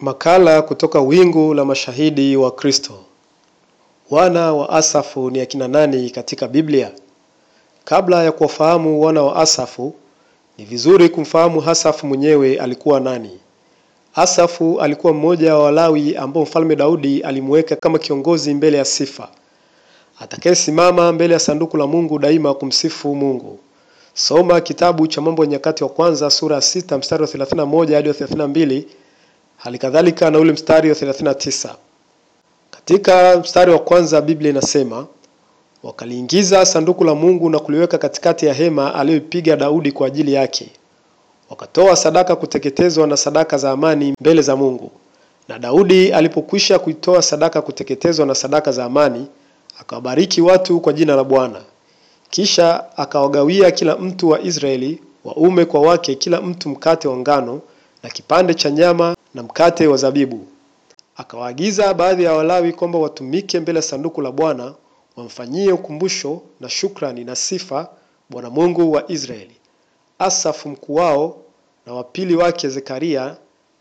Makala kutoka wingu la mashahidi wa Kristo. Wana wa Asafu ni akina nani katika Biblia? Kabla ya kuwafahamu wana wa Asafu, ni vizuri kumfahamu Asafu mwenyewe alikuwa nani. Asafu alikuwa mmoja wa Walawi ambao Mfalme Daudi alimweka kama kiongozi mbele ya sifa, atakayesimama mbele ya sanduku la Mungu daima kumsifu Mungu. Soma kitabu cha Mambo ya Nyakati wa Kwanza sura ya 6 mstari wa 31 hadi 32, hali kadhalika na ule mstari wa 39. Katika mstari wa kwanza Biblia inasema wakaliingiza sanduku la Mungu na kuliweka katikati ya hema aliyoipiga Daudi kwa ajili yake. Wakatoa sadaka kuteketezwa na sadaka za amani mbele za Mungu. Na Daudi alipokwisha kuitoa sadaka kuteketezwa na sadaka za amani, akawabariki watu kwa jina la Bwana. Kisha akawagawia kila mtu wa Israeli, waume kwa wake, kila mtu mkate wa ngano na kipande cha nyama na mkate wa zabibu. Akawaagiza baadhi ya Walawi kwamba watumike mbele ya sanduku la Bwana, wamfanyie ukumbusho na shukrani na sifa Bwana Mungu wa Israeli. Asafu mkuu wao na wapili wake Zekaria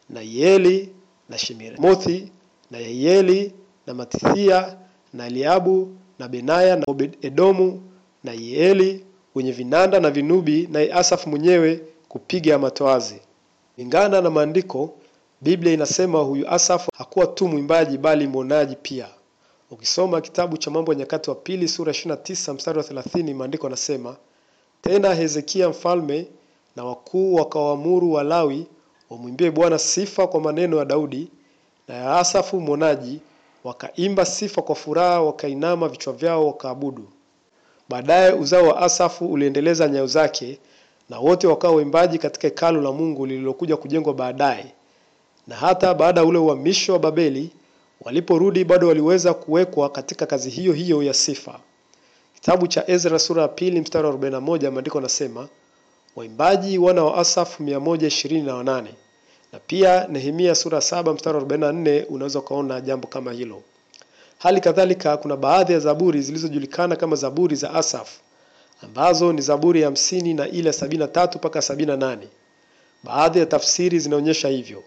na Yeli na Shemiramothi na Yeieli na Matithia na Eliabu na Benaya na Obed-Edomu na Yeeli wenye vinanda na vinubi, naye Asafu mwenyewe kupiga matoazi. Kulingana na maandiko, Biblia inasema huyu Asafu hakuwa tu mwimbaji bali mwonaji pia. Ukisoma kitabu cha Mambo ya Nyakati wa Pili sura 29 mstari wa 30, maandiko yanasema tena Hezekia mfalme na wakuu wakawaamuru Walawi wamwimbie Bwana sifa kwa maneno ya Daudi na ya Asafu mwonaji, wakaimba sifa kwa furaha, wakainama vichwa vyao wakaabudu. Baadaye uzao wa Asafu uliendeleza nyayo zake, na wote wakawa waimbaji katika hekalu la Mungu lililokuja kujengwa baadaye. Na hata baada ya ule uhamisho wa Babeli, waliporudi bado waliweza kuwekwa katika kazi hiyo hiyo ya sifa. Kitabu cha Ezra sura ya pili mstari wa 41, maandiko nasema waimbaji wana wa Asafu 128 na pia Nehemia sura saba mstari wa 44 unaweza ukaona jambo kama hilo. Hali kadhalika kuna baadhi ya zaburi zilizojulikana kama zaburi za Asafu ambazo ni zaburi ya hamsini na ile sabini na tatu mpaka sabini na nane. Baadhi ya tafsiri zinaonyesha hivyo.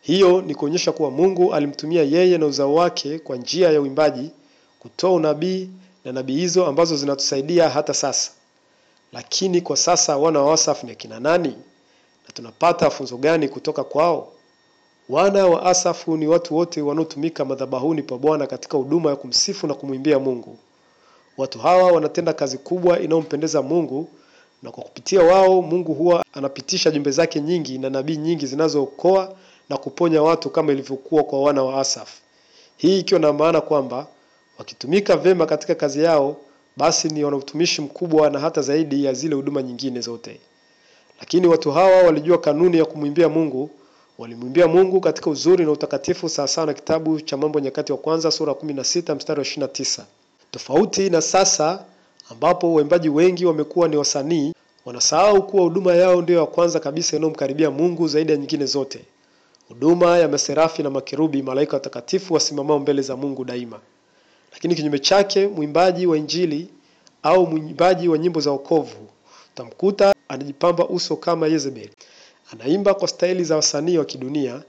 Hiyo ni kuonyesha kuwa Mungu alimtumia yeye na uzao wake kwa njia ya uimbaji kutoa unabii na nabii hizo ambazo zinatusaidia hata sasa. Lakini kwa sasa wana wa Asafu ni akina nani na tunapata funzo gani kutoka kwao? Wana wa Asafu ni watu wote wanaotumika madhabahuni pa Bwana katika huduma ya kumsifu na kumwimbia Mungu. Watu hawa wanatenda kazi kubwa inayompendeza Mungu na kwa kupitia wao Mungu huwa anapitisha jumbe zake nyingi na nabii nyingi zinazookoa na kuponya watu kama ilivyokuwa kwa wana wa Asafu. Hii ikiwa na maana kwamba wakitumika vyema katika kazi yao basi ni wana utumishi mkubwa na hata zaidi ya zile huduma nyingine zote. Lakini watu hawa walijua kanuni ya kumwimbia Mungu, walimwimbia Mungu katika uzuri na utakatifu sawasawa na kitabu cha Mambo ya Nyakati wa Kwanza sura 16 mstari wa 29. Tofauti na sasa ambapo waimbaji wengi wamekuwa ni wasanii, wanasahau kuwa huduma yao ndiyo ya kwanza kabisa inayomkaribia Mungu zaidi ya nyingine zote. Huduma ya maserafi na makerubi, malaika watakatifu wasimamao mbele za Mungu daima. Lakini kinyume chake, mwimbaji wa Injili au mwimbaji wa nyimbo za wokovu utamkuta anajipamba uso kama Yezebeli, anaimba kwa staili za wasanii wa kidunia.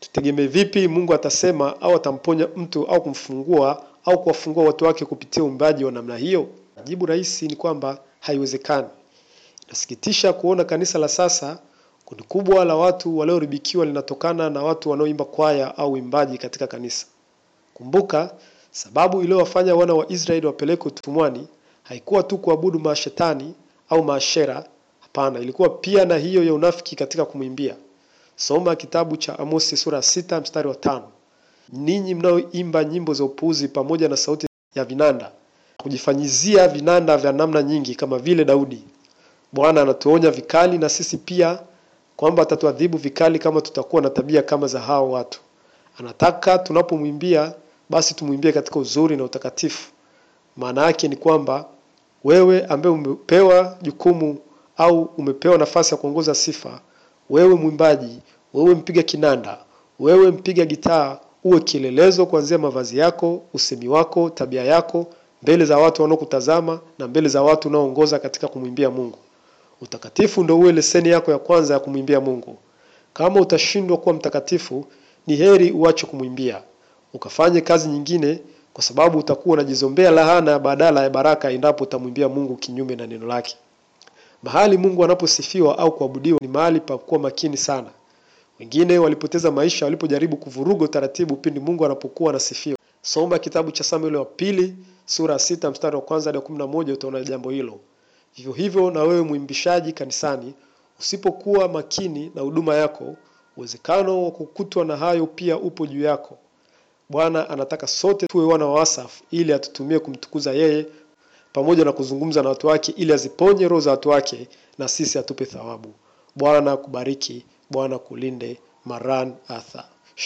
Tutegemee vipi Mungu atasema au atamponya mtu au kumfungua au kuwafungua watu wake kupitia uimbaji wa namna hiyo? Jibu rahisi ni kwamba haiwezekani. Inasikitisha kuona kanisa la sasa, kundi kubwa la watu walioribikiwa linatokana na watu wanaoimba kwaya au uimbaji katika kanisa. Kumbuka, sababu iliyowafanya wana wa Israeli wapelekwe utumwani haikuwa tu kuabudu mashetani au maashera. Hapana, ilikuwa pia na hiyo ya unafiki katika kumwimbia. Soma kitabu cha Amosi sura sita mstari wa tano. Ninyi mnaoimba nyimbo za upuuzi pamoja na sauti ya vinanda, kujifanyizia vinanda vya namna nyingi kama vile Daudi. Bwana anatuonya vikali na sisi pia kwamba atatuadhibu vikali kama tutakuwa na tabia kama za hao watu. Anataka tunapomwimbia basi tumwimbie katika uzuri na utakatifu. Maana yake ni kwamba wewe ambaye umepewa jukumu au umepewa nafasi ya kuongoza sifa, wewe mwimbaji, wewe mpiga kinanda, wewe mpiga gitaa, uwe kielelezo kuanzia mavazi yako, usemi wako, tabia yako mbele za watu wanaokutazama na mbele za watu unaoongoza katika kumwimbia Mungu. Utakatifu ndio uwe leseni yako ya kwanza ya kumwimbia Mungu. Kama utashindwa kuwa mtakatifu, ni heri uache kumwimbia ukafanye kazi nyingine, kwa sababu utakuwa unajizombea lahana badala ya baraka endapo utamwimbia Mungu kinyume na neno lake. Mahali Mungu anaposifiwa au kuabudiwa ni mahali pa kuwa makini sana. Wengine walipoteza maisha walipojaribu kuvuruga utaratibu pindi Mungu anapokuwa anasifiwa. Soma kitabu cha Samueli wa pili sura ya sita mstari wa kwanza hadi kumi na moja utaona jambo hilo. Vivyo hivyo na wewe mwimbishaji kanisani, usipokuwa makini na huduma yako, uwezekano wa kukutwa na hayo pia upo juu yako. Bwana anataka sote tuwe wana wa Asafu ili atutumie kumtukuza yeye pamoja na kuzungumza na watu wake ili aziponye roho za watu wake na sisi atupe thawabu. Bwana kubariki, Bwana kulinde. Maran Atha.